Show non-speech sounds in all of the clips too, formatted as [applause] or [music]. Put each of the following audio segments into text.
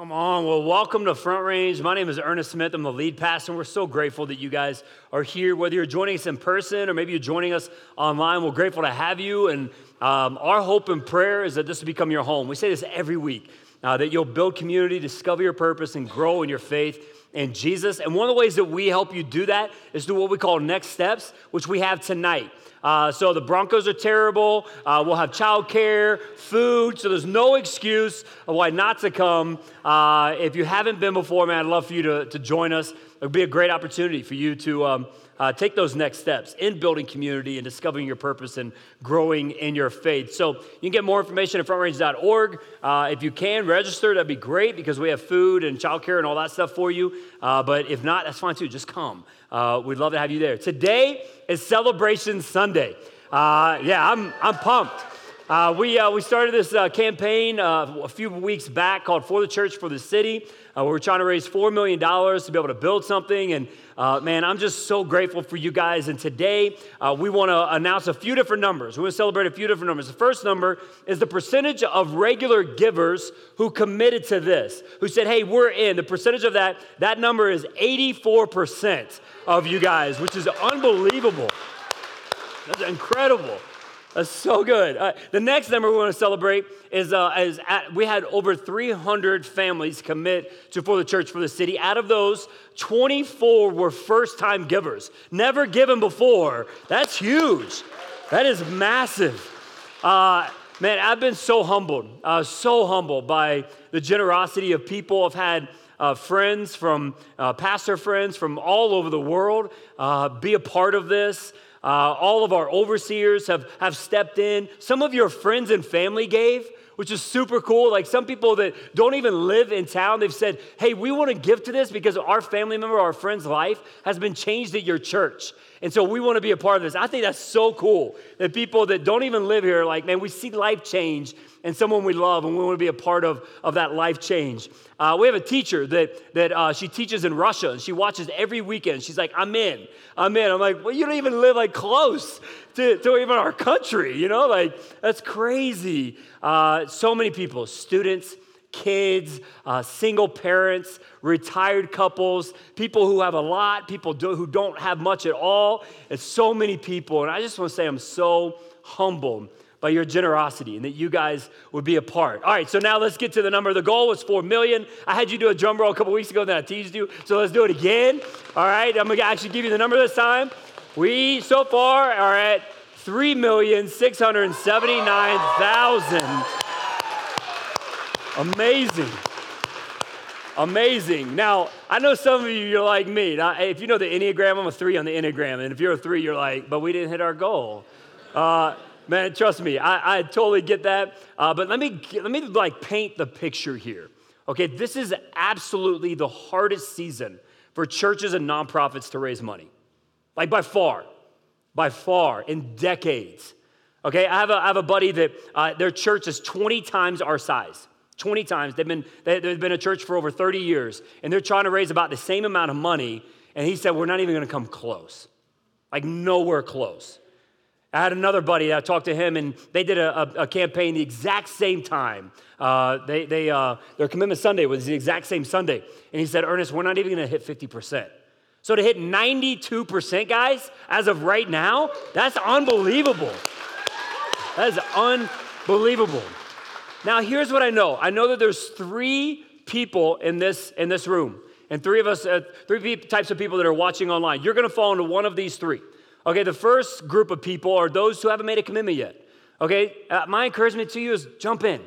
Come on. Well, welcome to Front Range. My name is Ernest Smith. I'm the lead pastor, and we're so grateful that you guys are here. Whether you're joining us in person or maybe you're joining us online, we're grateful to have you. And um, our hope and prayer is that this will become your home. We say this every week uh, that you'll build community, discover your purpose, and grow in your faith in Jesus. And one of the ways that we help you do that is through what we call next steps, which we have tonight. Uh, so the Broncos are terrible. Uh, we'll have childcare, food. So there's no excuse why not to come. Uh, if you haven't been before, man, I'd love for you to, to join us. It would be a great opportunity for you to um, uh, take those next steps in building community and discovering your purpose and growing in your faith. So you can get more information at frontrange.org. Uh, if you can register, that'd be great because we have food and childcare and all that stuff for you. Uh, but if not, that's fine too. Just come. Uh, we'd love to have you there. Today is Celebration Sunday. Uh, yeah, I'm, I'm pumped. Uh, we, uh, we started this uh, campaign uh, a few weeks back called For the Church, for the City. We're trying to raise $4 million to be able to build something. And uh, man, I'm just so grateful for you guys. And today, we want to announce a few different numbers. We want to celebrate a few different numbers. The first number is the percentage of regular givers who committed to this, who said, hey, we're in. The percentage of that, that number is 84% of you guys, which is unbelievable. That's incredible. That's so good. The next number we want to celebrate is, uh, is at, we had over 300 families commit to For the Church for the City. Out of those, 24 were first time givers, never given before. That's huge. That is massive. Uh, man, I've been so humbled, uh, so humbled by the generosity of people. I've had uh, friends from uh, pastor friends from all over the world uh, be a part of this. Uh, all of our overseers have, have stepped in. Some of your friends and family gave, which is super cool. Like some people that don't even live in town, they've said, hey, we want to give to this because our family member, our friend's life has been changed at your church. And so we want to be a part of this. I think that's so cool that people that don't even live here, like, man, we see life change and someone we love, and we want to be a part of, of that life change. Uh, we have a teacher that, that uh, she teaches in Russia, and she watches every weekend. She's like, I'm in, I'm in. I'm like, well, you don't even live like close to, to even our country, you know? Like, that's crazy. Uh, so many people, students, kids, uh, single parents, retired couples, people who have a lot, people do, who don't have much at all. It's so many people. And I just want to say I'm so humbled by your generosity and that you guys would be a part. All right, so now let's get to the number. The goal was 4 million. I had you do a drum roll a couple weeks ago, then I teased you. So let's do it again. All right, I'm gonna actually give you the number this time. We so far are at 3,679,000. Amazing. Amazing. Now, I know some of you, you're like me. Now, if you know the Enneagram, I'm a three on the Enneagram. And if you're a three, you're like, but we didn't hit our goal. Uh, Man, trust me, I, I totally get that. Uh, but let me, let me like paint the picture here. Okay, this is absolutely the hardest season for churches and nonprofits to raise money. Like by far, by far, in decades. Okay, I have a, I have a buddy that uh, their church is 20 times our size. 20 times. They've been, they've been a church for over 30 years, and they're trying to raise about the same amount of money. And he said, We're not even gonna come close. Like, nowhere close. I had another buddy, I talked to him, and they did a, a, a campaign the exact same time. Uh, they, they, uh, their commitment Sunday was the exact same Sunday. And he said, Ernest, we're not even gonna hit 50%. So to hit 92%, guys, as of right now, that's unbelievable. That is unbelievable. Now, here's what I know I know that there's three people in this, in this room, and three of us, uh, three types of people that are watching online. You're gonna fall into one of these three. Okay, the first group of people are those who haven't made a commitment yet. Okay, uh, my encouragement to you is jump in.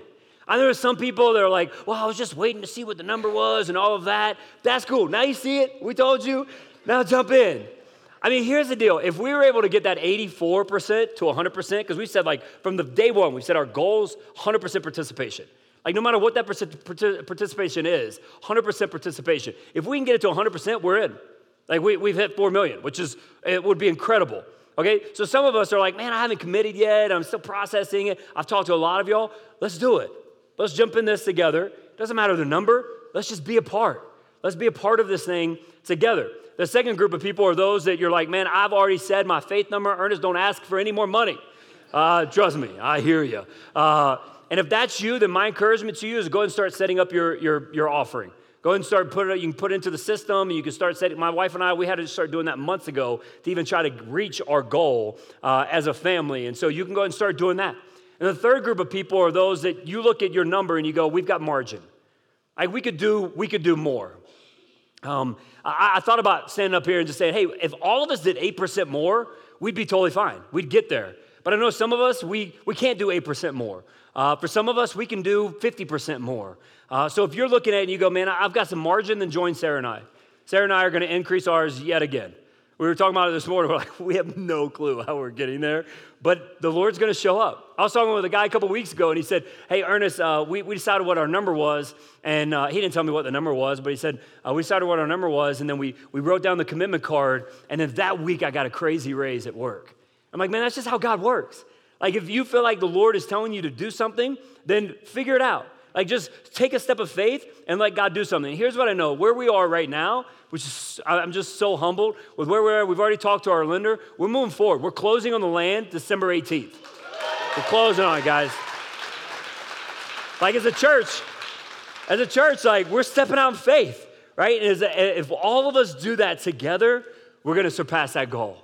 I know there's some people that are like, well, I was just waiting to see what the number was and all of that. That's cool. Now you see it. We told you. Now jump in. I mean, here's the deal. If we were able to get that 84% to 100%, because we said, like, from the day one, we said our goals 100% participation. Like, no matter what that participation is, 100% participation. If we can get it to 100%, we're in. Like we, we've hit 4 million, which is, it would be incredible. Okay, so some of us are like, man, I haven't committed yet. I'm still processing it. I've talked to a lot of y'all. Let's do it. Let's jump in this together. Doesn't matter the number. Let's just be a part. Let's be a part of this thing together. The second group of people are those that you're like, man, I've already said my faith number. Ernest, don't ask for any more money. Uh, trust me, I hear you. Uh, and if that's you, then my encouragement to you is go and start setting up your, your, your offering. Go ahead and start put it. You can put it into the system. You can start setting. My wife and I, we had to start doing that months ago to even try to reach our goal uh, as a family. And so you can go and start doing that. And the third group of people are those that you look at your number and you go, "We've got margin. Like we could do, we could do more." Um, I, I thought about standing up here and just saying, "Hey, if all of us did eight percent more, we'd be totally fine. We'd get there." But I know some of us, we, we can't do 8% more. Uh, for some of us, we can do 50% more. Uh, so if you're looking at it and you go, man, I've got some margin, then join Sarah and I. Sarah and I are going to increase ours yet again. We were talking about it this morning. We're like, [laughs] we have no clue how we're getting there, but the Lord's going to show up. I was talking with a guy a couple weeks ago, and he said, Hey, Ernest, uh, we, we decided what our number was. And uh, he didn't tell me what the number was, but he said, uh, We decided what our number was, and then we, we wrote down the commitment card. And then that week, I got a crazy raise at work. I'm like, Man, that's just how God works. Like, if you feel like the Lord is telling you to do something, then figure it out. Like, just take a step of faith and let God do something. Here's what I know where we are right now, which is, I'm just so humbled with where we are. We've already talked to our lender. We're moving forward. We're closing on the land December 18th. We're closing on it, guys. Like, as a church, as a church, like, we're stepping out in faith, right? And if all of us do that together, we're gonna surpass that goal.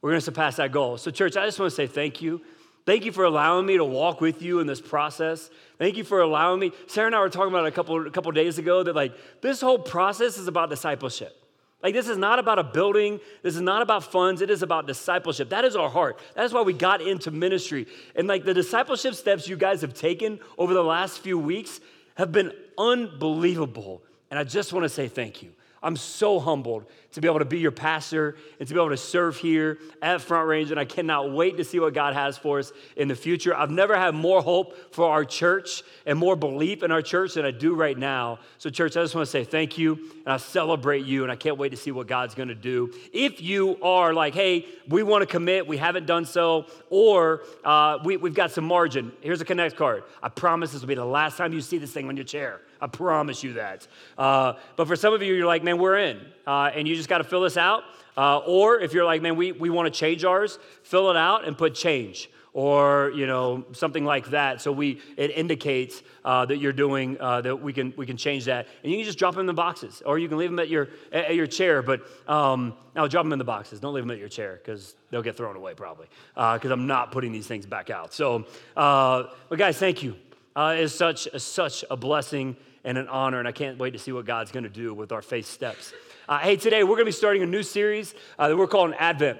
We're gonna surpass that goal. So, church, I just wanna say thank you. Thank you for allowing me to walk with you in this process. Thank you for allowing me. Sarah and I were talking about a couple, a couple days ago that like this whole process is about discipleship. Like this is not about a building. This is not about funds. It is about discipleship. That is our heart. That is why we got into ministry. And like the discipleship steps you guys have taken over the last few weeks have been unbelievable. And I just want to say thank you. I'm so humbled to be able to be your pastor and to be able to serve here at Front Range. And I cannot wait to see what God has for us in the future. I've never had more hope for our church and more belief in our church than I do right now. So, church, I just want to say thank you and I celebrate you. And I can't wait to see what God's going to do. If you are like, hey, we want to commit, we haven't done so, or uh, we, we've got some margin, here's a Connect card. I promise this will be the last time you see this thing on your chair. I promise you that. Uh, but for some of you, you're like, man, we're in. Uh, and you just got to fill this out. Uh, or if you're like, man, we, we want to change ours, fill it out and put change or you know something like that so we it indicates uh, that you're doing uh, that we can we can change that and you can just drop them in the boxes or you can leave them at your at your chair but um, now drop them in the boxes don't leave them at your chair because they'll get thrown away probably because uh, i'm not putting these things back out so uh, but guys thank you uh, it's such such a blessing and an honor, and I can't wait to see what God's going to do with our faith steps. Uh, hey, today we're going to be starting a new series uh, that we're calling Advent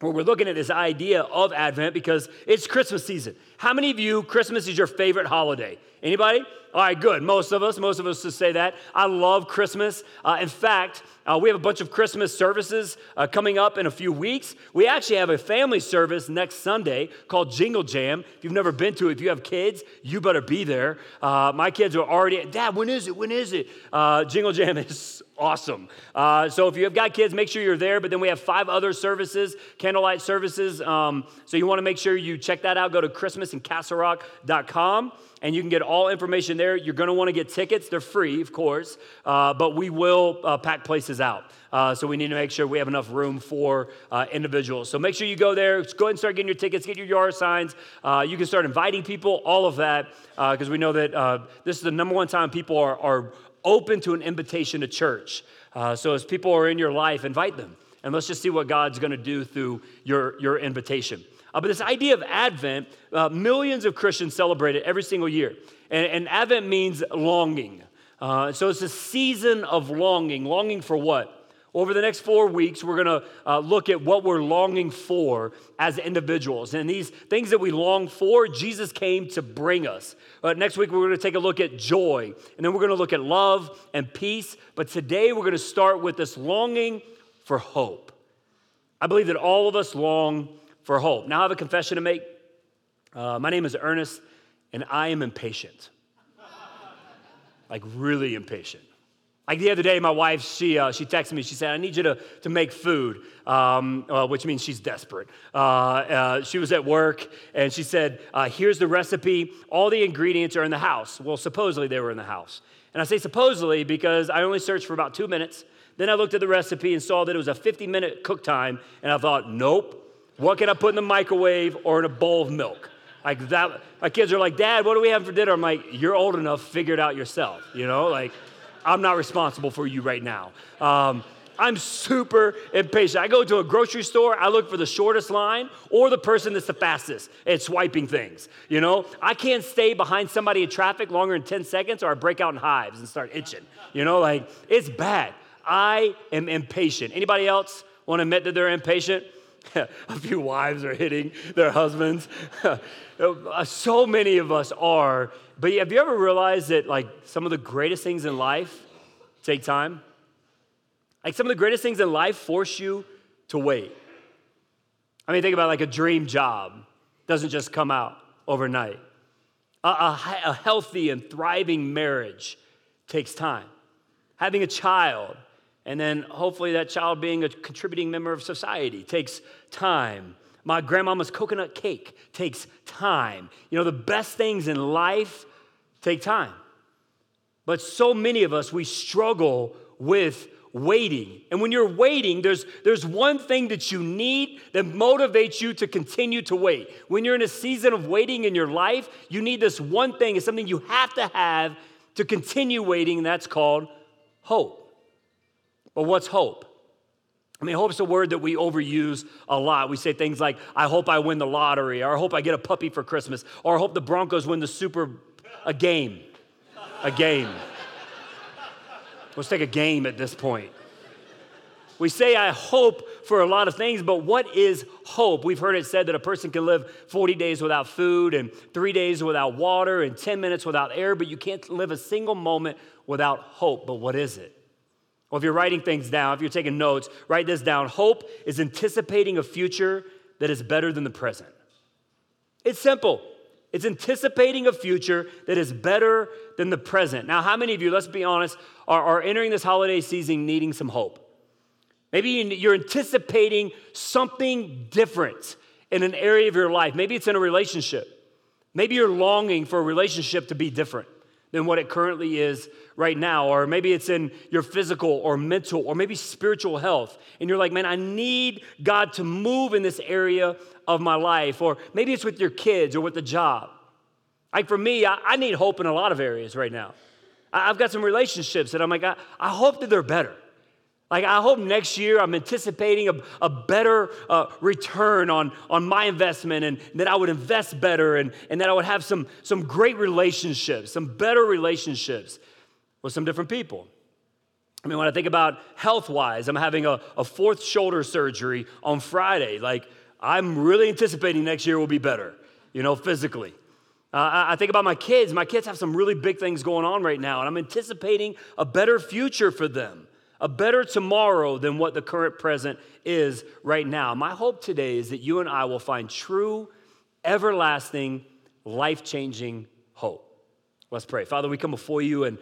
where we're looking at this idea of Advent because it's Christmas season. How many of you, Christmas is your favorite holiday? Anybody? All right, good. Most of us, most of us just say that. I love Christmas. Uh, in fact, uh, we have a bunch of Christmas services uh, coming up in a few weeks. We actually have a family service next Sunday called Jingle Jam. If you've never been to it, if you have kids, you better be there. Uh, my kids are already, Dad, when is it? When is it? Uh, Jingle Jam [laughs] is awesome. Uh, so if you have got kids, make sure you're there. But then we have five other services, candlelight services. Um, so you want to make sure you check that out. Go to christmasinCastlerock.com and you can get all information there. You're going to want to get tickets. They're free, of course, uh, but we will uh, pack places out. Uh, so we need to make sure we have enough room for uh, individuals. So make sure you go there. Go ahead and start getting your tickets, get your yard signs. Uh, you can start inviting people, all of that, because uh, we know that this is the number one time people are, are open to an invitation to church. so as people are in your life, invite them. And let's just see what God's going to do through your, your invitation. Uh, but this idea of Advent, uh, millions of Christians celebrate it every single year. And, and Advent means longing. Uh, so it's a season of longing. Longing for what? Over the next four weeks, we're going to uh, look at what we're longing for as individuals. And these things that we long for, Jesus came to bring us. Uh, next week, we're going to take a look at joy. And then we're going to look at love and peace. But today, we're going to start with this longing for hope. I believe that all of us long for hope. Now I have a confession to make. Uh, my name is Ernest, and I am impatient. like, really impatient. Like the other day, my wife, she, uh, she texted me, she said, I need you to, to make food, um, uh, which means she's desperate. Uh, uh she was at work and she said, uh, Here's the recipe. All the ingredients are in the house. Well, supposedly they were in the house. And I say supposedly because I only searched for about two minutes. Then I looked at the recipe and saw that it was a 50 minute cook time. And I thought, Nope, what can I put in the microwave or in a bowl of milk? Like that, my kids are like, Dad, what do we have for dinner? I'm like, you're old enough, figure it out yourself. You know, like, I'm not responsible for you right now. Um, I'm super impatient. I go to a grocery store, I look for the shortest line or the person that's the fastest at swiping things. You know, I can't stay behind somebody in traffic longer than 10 seconds or I break out in hives and start itching. You know, like it's bad. I am impatient. Anybody else want to admit that they're impatient? [laughs] a few wives are hitting their husbands. [laughs] Uh, so many of us are. But have you ever realized that like some of the greatest things in life take time? Like some of the greatest things in life force you to wait. I mean, think about like a dream job doesn't just come out overnight. A, a, a healthy and thriving marriage takes time. Having a child and then hopefully that child being a contributing member of society takes time. My grandmama's coconut cake takes time. You know, the best things in life take time. But so many of us, we struggle with waiting. And when you're waiting, there's, there's one thing that you need that motivates you to continue to wait. When you're in a season of waiting in your life, you need this one thing. It's something you have to have to continue waiting, and that's called hope. But what's hope? I mean, hope is a word that we overuse a lot. We say things like, I hope I win the lottery, or I hope I get a puppy for Christmas, or I hope the Broncos win the Super, a game. A game. Let's take a game at this point. We say, I hope for a lot of things, but what is hope? We've heard it said that a person can live 40 days without food, and three days without water, and 10 minutes without air, but you can't live a single moment without hope. But what is it? Well, if you're writing things down, if you're taking notes, write this down. Hope is anticipating a future that is better than the present. It's simple. It's anticipating a future that is better than the present. Now, how many of you, let's be honest, are, are entering this holiday season needing some hope? Maybe you're anticipating something different in an area of your life. Maybe it's in a relationship. Maybe you're longing for a relationship to be different than what it currently is right now. Or maybe it's in your physical or mental or maybe spiritual health. And you're like, man, I need God to move in this area of my life. Or maybe it's with your kids or with the job. Like for me, I, I need hope in a lot of areas right now. I, I've got some relationships that I'm like, I, I hope that they're better. Like, I hope next year I'm anticipating a, a better uh, return on, on my investment and that I would invest better and, and that I would have some, some great relationships, some better relationships with some different people. I mean, when I think about health wise, I'm having a, a fourth shoulder surgery on Friday. Like, I'm really anticipating next year will be better, you know, physically. Uh, I think about my kids. My kids have some really big things going on right now, and I'm anticipating a better future for them a better tomorrow than what the current present is right now. My hope today is that you and I will find true, everlasting, life changing hope. Let's pray. Father, we come before you, and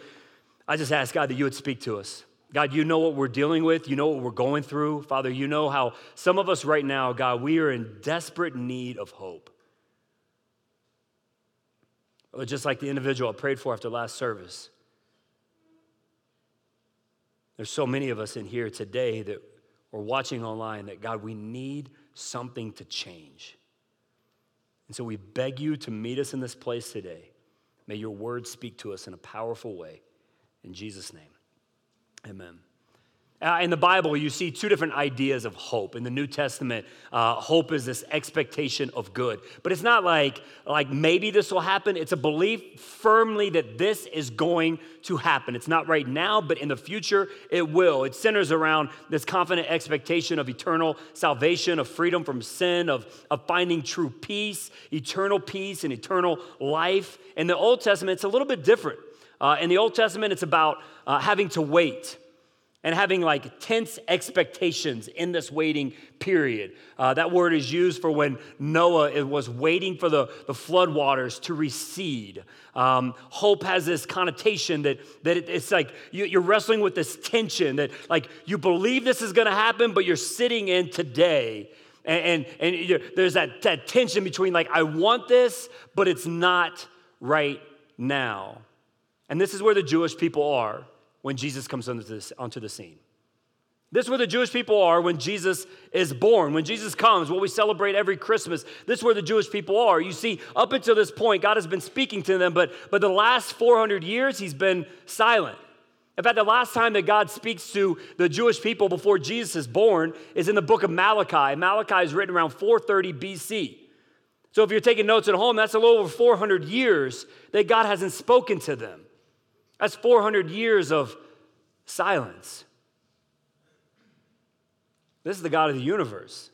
I just ask God that you would speak to us. God, you know what we're dealing with. You know what we're going through. Father, you know how some of us right now, God, we are in desperate need of hope. Just like the individual I prayed for after last service. There's so many of us in here today that are watching online that, God, we need something to change. And so we beg you to meet us in this place today. May your word speak to us in a powerful way. In Jesus' name, amen. Uh, in the Bible, you see two different ideas of hope. In the New Testament, uh, hope is this expectation of good. But it's not like, like maybe this will happen. It's a belief firmly that this is going to happen. It's not right now, but in the future, it will. It centers around this confident expectation of eternal salvation, of freedom from sin, of, of finding true peace, eternal peace, and eternal life. In the Old Testament, it's a little bit different. Uh, in the Old Testament, it's about uh, having to wait and having like tense expectations in this waiting period. Uh, that word is used for when Noah was waiting for the, the flood waters to recede. Um, hope has this connotation that, that it, it's like you, you're wrestling with this tension that like you believe this is gonna happen, but you're sitting in today. And, and, and there's that, that tension between like, I want this, but it's not right now. And this is where the Jewish people are when Jesus comes onto, onto the scene. This is where the Jewish people are when Jesus is born. When Jesus comes, what we celebrate every Christmas, this is where the Jewish people are. You see, up until this point, God has been speaking to them, but, but the last 400 years, he's been silent. In fact, the last time that God speaks to the Jewish people before Jesus is born is in the book of Malachi. Malachi is written around 430 BC. So if you're taking notes at home, that's a little over 400 years that God hasn't spoken to them. That's 400 years of silence. This is the God of the universe.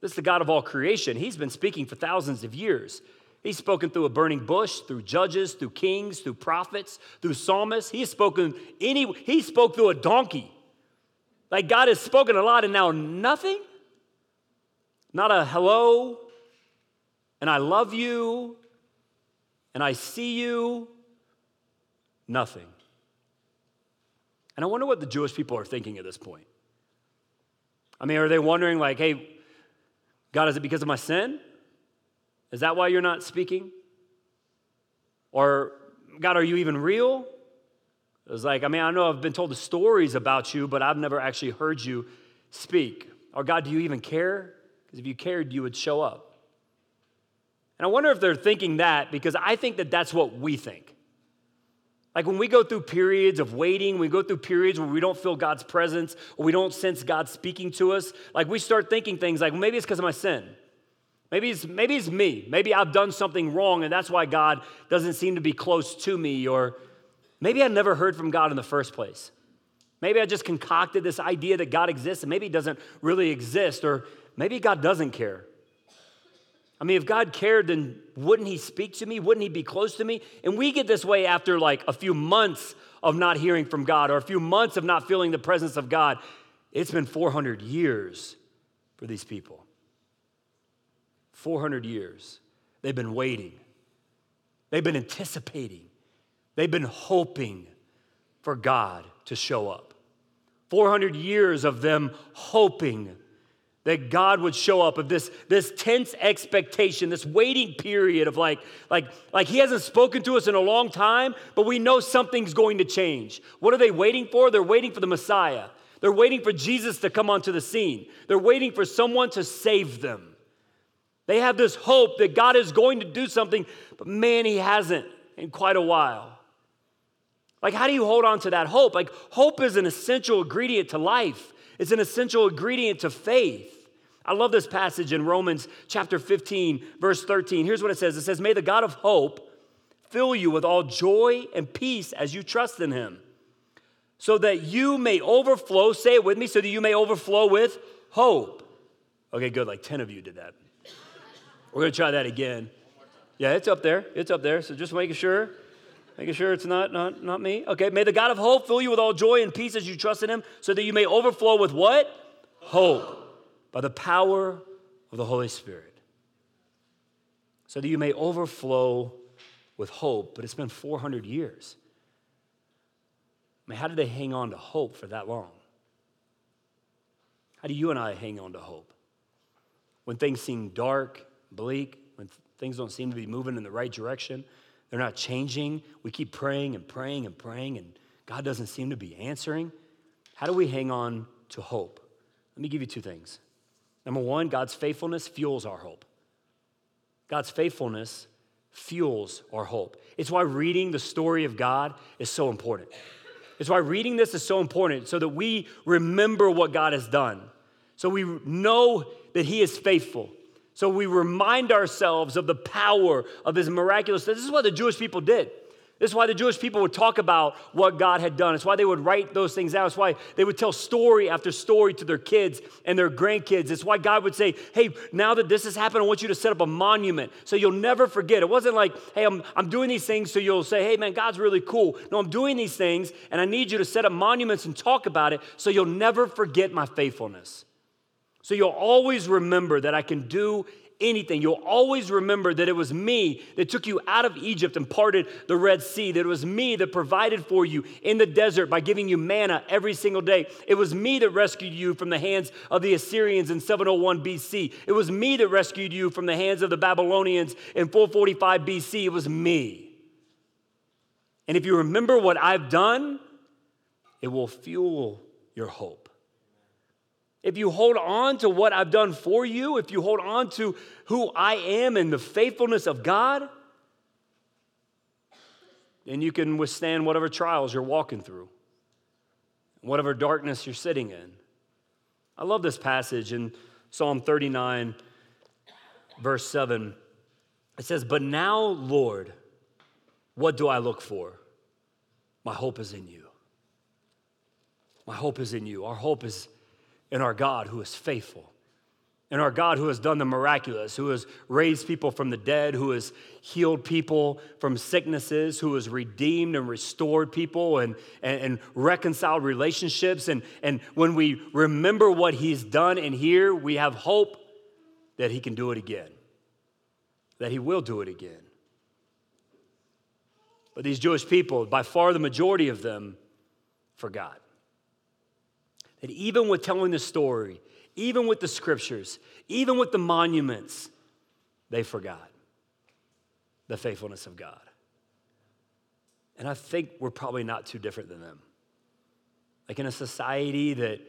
This is the God of all creation. He's been speaking for thousands of years. He's spoken through a burning bush, through judges, through kings, through prophets, through psalmists. He has spoken any he spoke through a donkey. Like God has spoken a lot and now nothing? Not a hello, and I love you, and I see you, nothing. And I wonder what the Jewish people are thinking at this point. I mean, are they wondering, like, hey, God, is it because of my sin? Is that why you're not speaking? Or, God, are you even real? It was like, I mean, I know I've been told the stories about you, but I've never actually heard you speak. Or, God, do you even care? Because if you cared, you would show up. And I wonder if they're thinking that because I think that that's what we think. Like when we go through periods of waiting, we go through periods where we don't feel God's presence or we don't sense God speaking to us, like we start thinking things like, maybe it's because of my sin. Maybe it's, maybe it's me. Maybe I've done something wrong and that's why God doesn't seem to be close to me. Or maybe I never heard from God in the first place. Maybe I just concocted this idea that God exists and maybe He doesn't really exist. Or maybe God doesn't care. I mean, if God cared, then wouldn't He speak to me? Wouldn't He be close to me? And we get this way after like a few months of not hearing from God or a few months of not feeling the presence of God. It's been 400 years for these people. 400 years. They've been waiting, they've been anticipating, they've been hoping for God to show up. 400 years of them hoping that God would show up of this, this tense expectation, this waiting period of like, like, like he hasn't spoken to us in a long time, but we know something's going to change. What are they waiting for? They're waiting for the Messiah. They're waiting for Jesus to come onto the scene. They're waiting for someone to save them. They have this hope that God is going to do something, but man, he hasn't in quite a while. Like, how do you hold on to that hope? Like, hope is an essential ingredient to life. It's an essential ingredient to faith. I love this passage in Romans chapter 15, verse 13. Here's what it says it says, May the God of hope fill you with all joy and peace as you trust in him, so that you may overflow. Say it with me, so that you may overflow with hope. Okay, good. Like 10 of you did that. We're going to try that again. Yeah, it's up there. It's up there. So just making sure. Making sure it's not, not, not me. Okay, may the God of hope fill you with all joy and peace as you trust in him, so that you may overflow with what? Hope. By the power of the Holy Spirit. So that you may overflow with hope. But it's been 400 years. I mean, how did they hang on to hope for that long? How do you and I hang on to hope? When things seem dark, bleak, when things don't seem to be moving in the right direction, they're not changing. We keep praying and praying and praying, and God doesn't seem to be answering. How do we hang on to hope? Let me give you two things. Number one, God's faithfulness fuels our hope. God's faithfulness fuels our hope. It's why reading the story of God is so important. It's why reading this is so important so that we remember what God has done. So we know that He is faithful. So we remind ourselves of the power of his miraculous. This is what the Jewish people did. This is why the Jewish people would talk about what God had done. It's why they would write those things out. It's why they would tell story after story to their kids and their grandkids. It's why God would say, Hey, now that this has happened, I want you to set up a monument so you'll never forget. It wasn't like, Hey, I'm, I'm doing these things so you'll say, Hey, man, God's really cool. No, I'm doing these things and I need you to set up monuments and talk about it so you'll never forget my faithfulness. So you'll always remember that I can do anything. You'll always remember that it was me that took you out of Egypt and parted the Red Sea, that it was me that provided for you in the desert by giving you manna every single day. It was me that rescued you from the hands of the Assyrians in 701 BC. It was me that rescued you from the hands of the Babylonians in 445 BC. It was me. And if you remember what I've done, it will fuel your hope. If you hold on to what I've done for you, if you hold on to who I am and the faithfulness of God, then you can withstand whatever trials you're walking through, whatever darkness you're sitting in. I love this passage in Psalm 39, verse 7. It says, But now, Lord, what do I look for? My hope is in you. My hope is in you. Our hope is in our God who is faithful, in our God who has done the miraculous, who has raised people from the dead, who has healed people from sicknesses, who has redeemed and restored people and, and, and reconciled relationships. And, and when we remember what he's done in here, we have hope that he can do it again, that he will do it again. But these Jewish people, by far the majority of them, forgot. That even with telling the story, even with the scriptures, even with the monuments, they forgot the faithfulness of God. And I think we're probably not too different than them. Like in a society that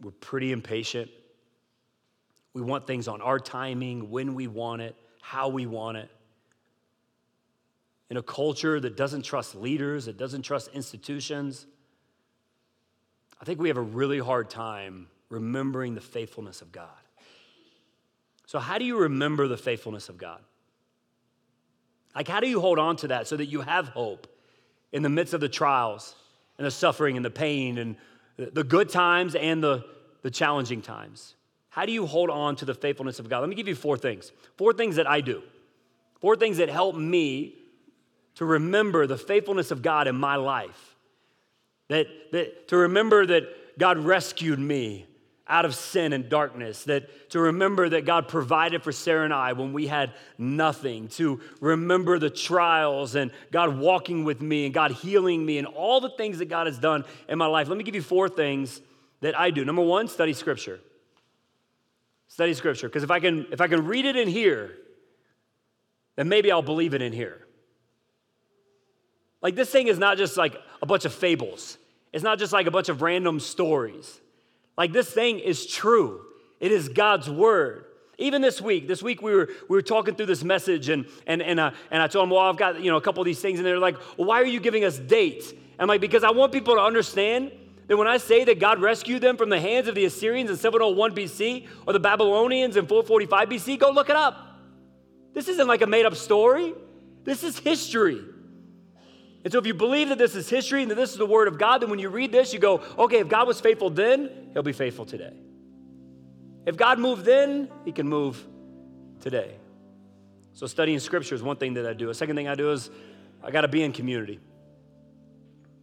we're pretty impatient, we want things on our timing, when we want it, how we want it. In a culture that doesn't trust leaders, that doesn't trust institutions, I think we have a really hard time remembering the faithfulness of God. So, how do you remember the faithfulness of God? Like, how do you hold on to that so that you have hope in the midst of the trials and the suffering and the pain and the good times and the, the challenging times? How do you hold on to the faithfulness of God? Let me give you four things. Four things that I do. Four things that help me to remember the faithfulness of God in my life. That, that to remember that God rescued me out of sin and darkness, that to remember that God provided for Sarah and I when we had nothing, to remember the trials and God walking with me and God healing me and all the things that God has done in my life. Let me give you four things that I do. Number one, study scripture. Study scripture. Because if I can if I can read it in here, then maybe I'll believe it in here. Like this thing is not just like a bunch of fables. It's not just like a bunch of random stories. Like this thing is true. It is God's word. Even this week, this week we were we were talking through this message, and and and, uh, and I told them, well, I've got you know a couple of these things, and they're like, well, why are you giving us dates? I'm like, because I want people to understand that when I say that God rescued them from the hands of the Assyrians in 701 BC or the Babylonians in 445 BC, go look it up. This isn't like a made up story. This is history. And so, if you believe that this is history and that this is the Word of God, then when you read this, you go, okay, if God was faithful then, He'll be faithful today. If God moved then, He can move today. So, studying Scripture is one thing that I do. A second thing I do is I got to be in community.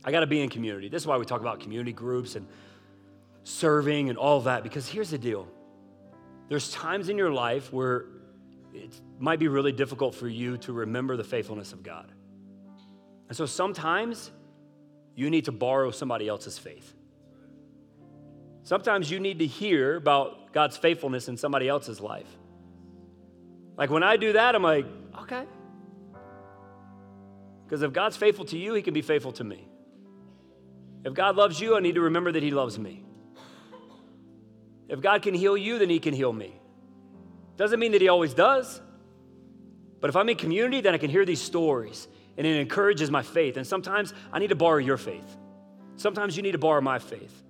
I got to be in community. This is why we talk about community groups and serving and all that, because here's the deal there's times in your life where it might be really difficult for you to remember the faithfulness of God. And so sometimes you need to borrow somebody else's faith. Sometimes you need to hear about God's faithfulness in somebody else's life. Like when I do that, I'm like, okay. Because if God's faithful to you, He can be faithful to me. If God loves you, I need to remember that He loves me. If God can heal you, then He can heal me. Doesn't mean that He always does. But if I'm in community, then I can hear these stories and it encourages my faith. And sometimes I need to borrow your faith. Sometimes you need to borrow my faith.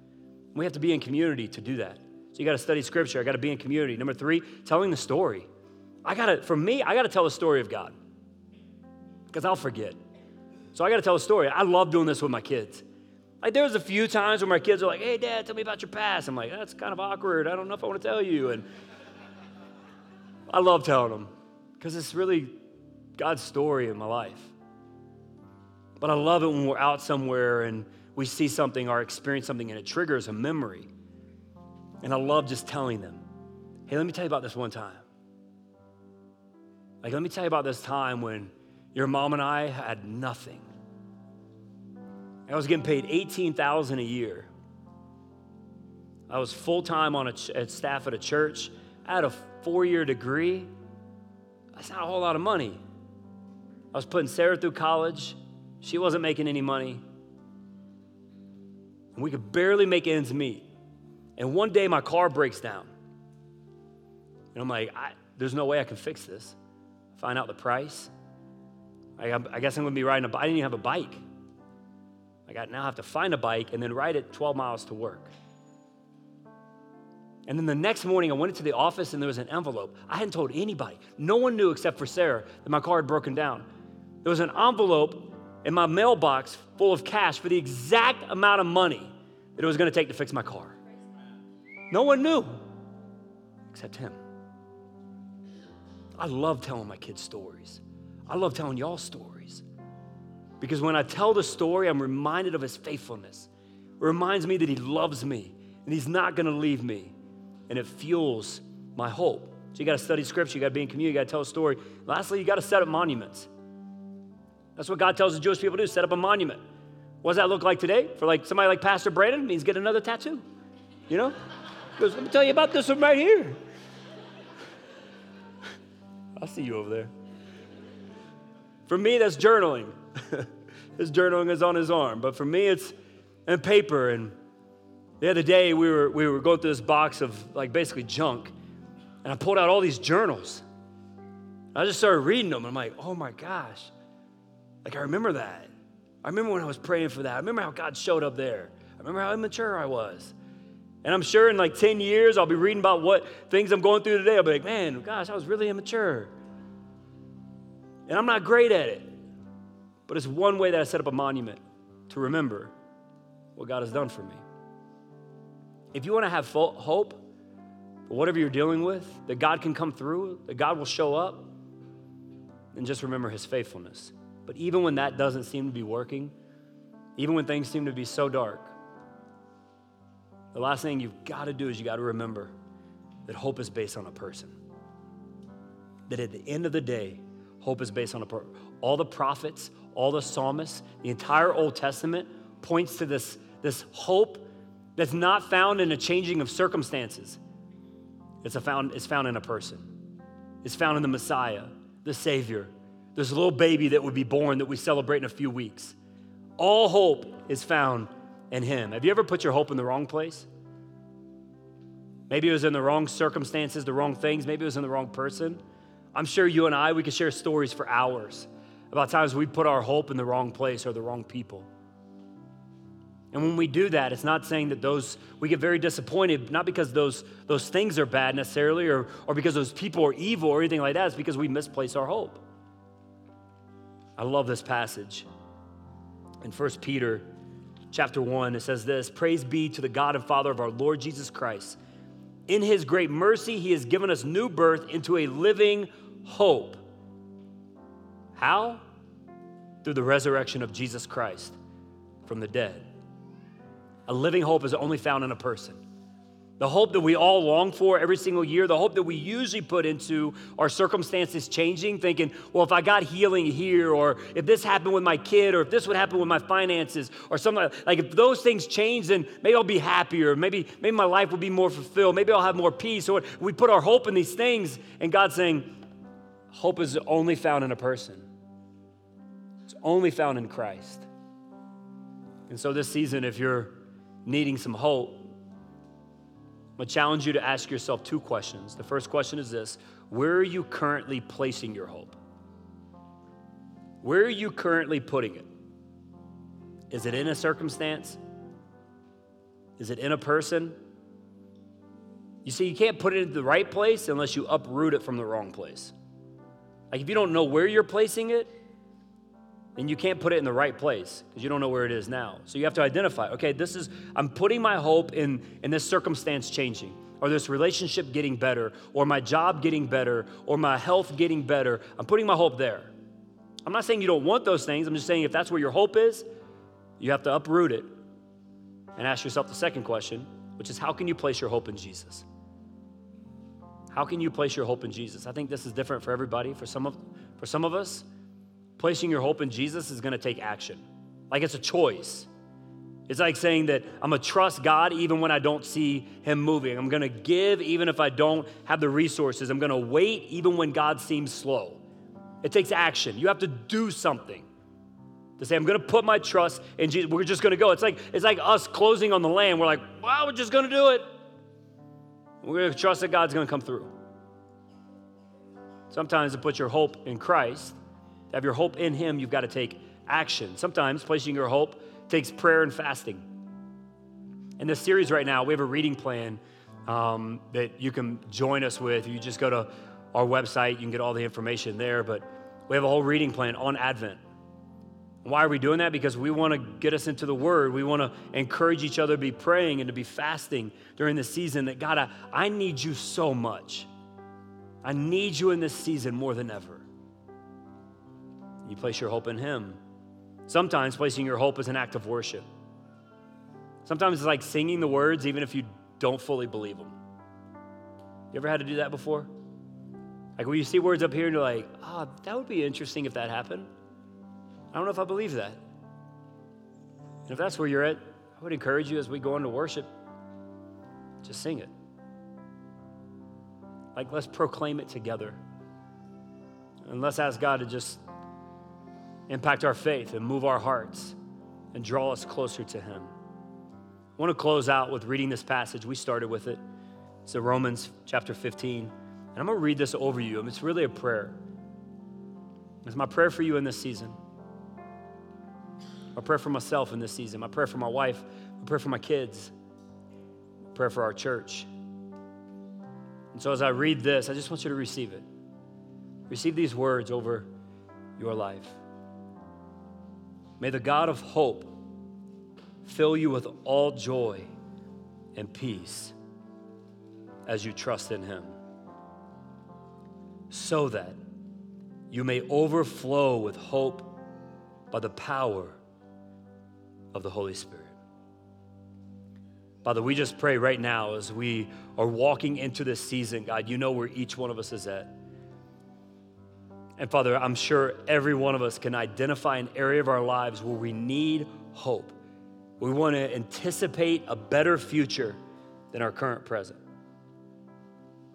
We have to be in community to do that. So you got to study scripture. I got to be in community. Number three, telling the story. I got to, for me, I got to tell the story of God because I'll forget. So I got to tell a story. I love doing this with my kids. Like there's a few times where my kids are like, "Hey, Dad, tell me about your past." I'm like, "That's kind of awkward. I don't know if I want to tell you." And I love telling them because it's really God's story in my life. But I love it when we're out somewhere and we see something or experience something and it triggers a memory. And I love just telling them, hey, let me tell you about this one time. Like, let me tell you about this time when your mom and I had nothing. I was getting paid 18000 a year. I was full time on a ch- at staff at a church. I had a four year degree. That's not a whole lot of money. I was putting Sarah through college. She wasn't making any money. we could barely make ends meet. And one day my car breaks down. And I'm like, there's no way I can fix this. Find out the price. I, I guess I'm gonna be riding a bike. I didn't even have a bike. I got now have to find a bike and then ride it 12 miles to work. And then the next morning, I went into the office and there was an envelope. I hadn't told anybody. No one knew except for Sarah that my car had broken down. There was an envelope in my mailbox full of cash for the exact amount of money that it was going to take to fix my car. No one knew except him. I love telling my kids stories. I love telling y'all stories. Because when I tell the story, I'm reminded of his faithfulness. It reminds me that he loves me and he's not going to leave me and it fuels my hope. So you got to study scripture, you got to be in community, you got to tell a story. Lastly, you got to set up monuments. That's what God tells the Jewish people to do set up a monument. What does that look like today? For like somebody like Pastor Brandon, means get another tattoo. You know? Because let me tell you about this one right here. I'll see you over there. For me, that's journaling. [laughs] his journaling is on his arm. But for me, it's in paper and the other day, we were, we were going through this box of like basically junk, and I pulled out all these journals. I just started reading them, and I'm like, oh my gosh. Like, I remember that. I remember when I was praying for that. I remember how God showed up there. I remember how immature I was. And I'm sure in like 10 years, I'll be reading about what things I'm going through today. I'll be like, man, gosh, I was really immature. And I'm not great at it. But it's one way that I set up a monument to remember what God has done for me. If you want to have hope for whatever you're dealing with, that God can come through, that God will show up, then just remember his faithfulness. But even when that doesn't seem to be working, even when things seem to be so dark, the last thing you've got to do is you got to remember that hope is based on a person. That at the end of the day, hope is based on a person. All the prophets, all the psalmists, the entire Old Testament points to this, this hope that's not found in a changing of circumstances. It's, a found, it's found in a person. It's found in the Messiah, the Savior. There's a little baby that would be born that we celebrate in a few weeks. All hope is found in Him. Have you ever put your hope in the wrong place? Maybe it was in the wrong circumstances, the wrong things. Maybe it was in the wrong person. I'm sure you and I, we could share stories for hours about times we put our hope in the wrong place or the wrong people. And when we do that, it's not saying that those, we get very disappointed, not because those, those things are bad necessarily or, or because those people are evil or anything like that. It's because we misplace our hope. I love this passage. In 1 Peter chapter 1, it says this Praise be to the God and Father of our Lord Jesus Christ. In his great mercy, he has given us new birth into a living hope. How? Through the resurrection of Jesus Christ from the dead. A living hope is only found in a person. The hope that we all long for every single year, the hope that we usually put into our circumstances changing, thinking, well, if I got healing here, or if this happened with my kid, or if this would happen with my finances, or something like if those things change, then maybe I'll be happier. Maybe, maybe my life will be more fulfilled. Maybe I'll have more peace. Or we put our hope in these things, and God's saying, hope is only found in a person. It's only found in Christ. And so this season, if you're needing some hope, I'm gonna challenge you to ask yourself two questions. The first question is this Where are you currently placing your hope? Where are you currently putting it? Is it in a circumstance? Is it in a person? You see, you can't put it in the right place unless you uproot it from the wrong place. Like if you don't know where you're placing it, and you can't put it in the right place because you don't know where it is now. So you have to identify, okay, this is, I'm putting my hope in, in this circumstance changing, or this relationship getting better, or my job getting better, or my health getting better. I'm putting my hope there. I'm not saying you don't want those things. I'm just saying if that's where your hope is, you have to uproot it and ask yourself the second question, which is how can you place your hope in Jesus? How can you place your hope in Jesus? I think this is different for everybody. For some of, for some of us, placing your hope in Jesus is going to take action. Like it's a choice. It's like saying that I'm going to trust God even when I don't see Him moving. I'm going to give even if I don't have the resources. I'm going to wait even when God seems slow. It takes action. You have to do something. To say, I'm going to put my trust in Jesus. We're just going to go. It's like, it's like us closing on the land. We're like, wow, we're just going to do it. We're going to trust that God's going to come through. Sometimes to put your hope in Christ, to have your hope in Him, you've got to take action. Sometimes placing your hope takes prayer and fasting. In this series right now, we have a reading plan um, that you can join us with. You just go to our website, you can get all the information there. But we have a whole reading plan on Advent. Why are we doing that? Because we want to get us into the Word. We want to encourage each other to be praying and to be fasting during the season that God, I, I need you so much. I need you in this season more than ever. You place your hope in Him. Sometimes placing your hope is an act of worship. Sometimes it's like singing the words even if you don't fully believe them. You ever had to do that before? Like when you see words up here and you're like, oh, that would be interesting if that happened. I don't know if I believe that. And if that's where you're at, I would encourage you as we go into worship, just sing it. Like, let's proclaim it together. And let's ask God to just impact our faith and move our hearts and draw us closer to Him. I want to close out with reading this passage. We started with it. It's in Romans chapter 15. And I'm going to read this over you. And it's really a prayer. It's my prayer for you in this season. My prayer for myself in this season. My prayer for my wife. My prayer for my kids. My prayer for our church. And so as I read this, I just want you to receive it. Receive these words over your life. May the God of hope fill you with all joy and peace as you trust in Him, so that you may overflow with hope by the power of the Holy Spirit. Father, we just pray right now as we are walking into this season, God, you know where each one of us is at. And Father, I'm sure every one of us can identify an area of our lives where we need hope. We want to anticipate a better future than our current present.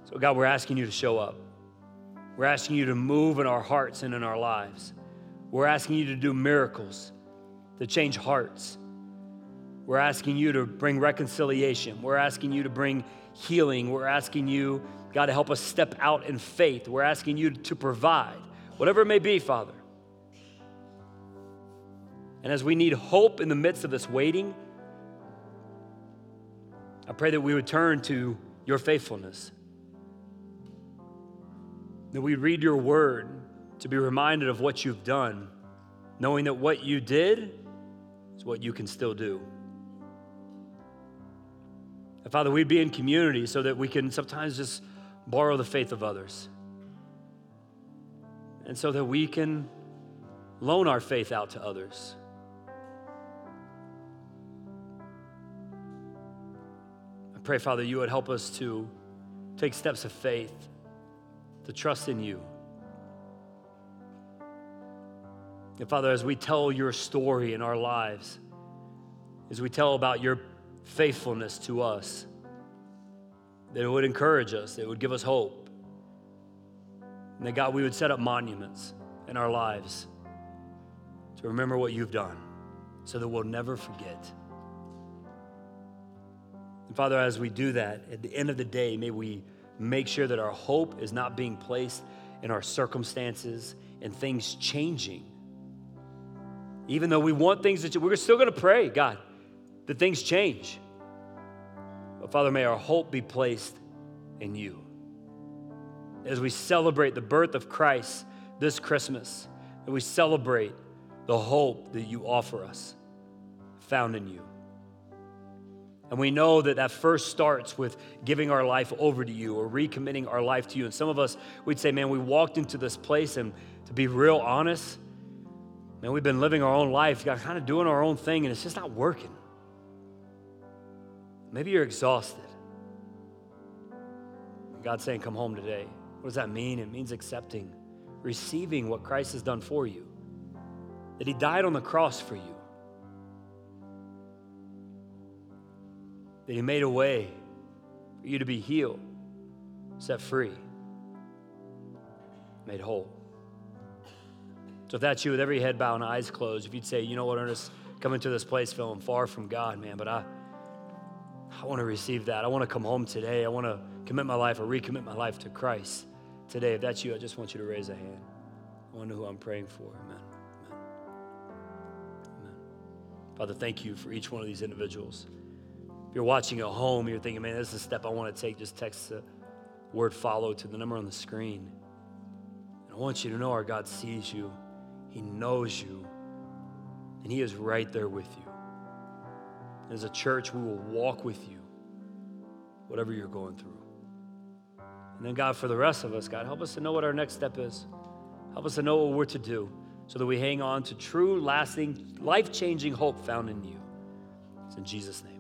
So, God, we're asking you to show up. We're asking you to move in our hearts and in our lives. We're asking you to do miracles, to change hearts. We're asking you to bring reconciliation. We're asking you to bring healing. We're asking you, God, to help us step out in faith. We're asking you to provide, whatever it may be, Father. And as we need hope in the midst of this waiting, I pray that we would turn to your faithfulness. That we read your word to be reminded of what you've done, knowing that what you did is what you can still do. And Father, we'd be in community so that we can sometimes just borrow the faith of others. And so that we can loan our faith out to others. I pray, Father, you would help us to take steps of faith, to trust in you. And Father, as we tell your story in our lives, as we tell about your faithfulness to us, that it would encourage us, that it would give us hope. And that God, we would set up monuments in our lives to remember what you've done so that we'll never forget. And Father, as we do that, at the end of the day, may we make sure that our hope is not being placed in our circumstances and things changing. Even though we want things to, change, we're still going to pray, God, that things change. But Father, may our hope be placed in you. As we celebrate the birth of Christ this Christmas, and we celebrate the hope that you offer us, found in you. And we know that that first starts with giving our life over to you or recommitting our life to you. And some of us, we'd say, man, we walked into this place, and to be real honest, man, we've been living our own life, kind of doing our own thing, and it's just not working. Maybe you're exhausted. God's saying, Come home today. What does that mean? It means accepting, receiving what Christ has done for you, that He died on the cross for you, that He made a way for you to be healed, set free, made whole. So if that's you with every head bowed and eyes closed, if you'd say, you know what, Ernest, coming to this place feeling far from God, man, but I, I want to receive that. I want to come home today. I want to commit my life or recommit my life to Christ today. If that's you, I just want you to raise a hand. I want to know who I'm praying for. Amen. Amen. Amen. Father, thank you for each one of these individuals. If you're watching at home, you're thinking, man, this is a step I want to take, just text the word follow to the number on the screen. And I want you to know our God sees you, He knows you, and He is right there with you. As a church, we will walk with you, whatever you're going through. And then, God, for the rest of us, God, help us to know what our next step is. Help us to know what we're to do so that we hang on to true, lasting, life changing hope found in you. It's in Jesus' name.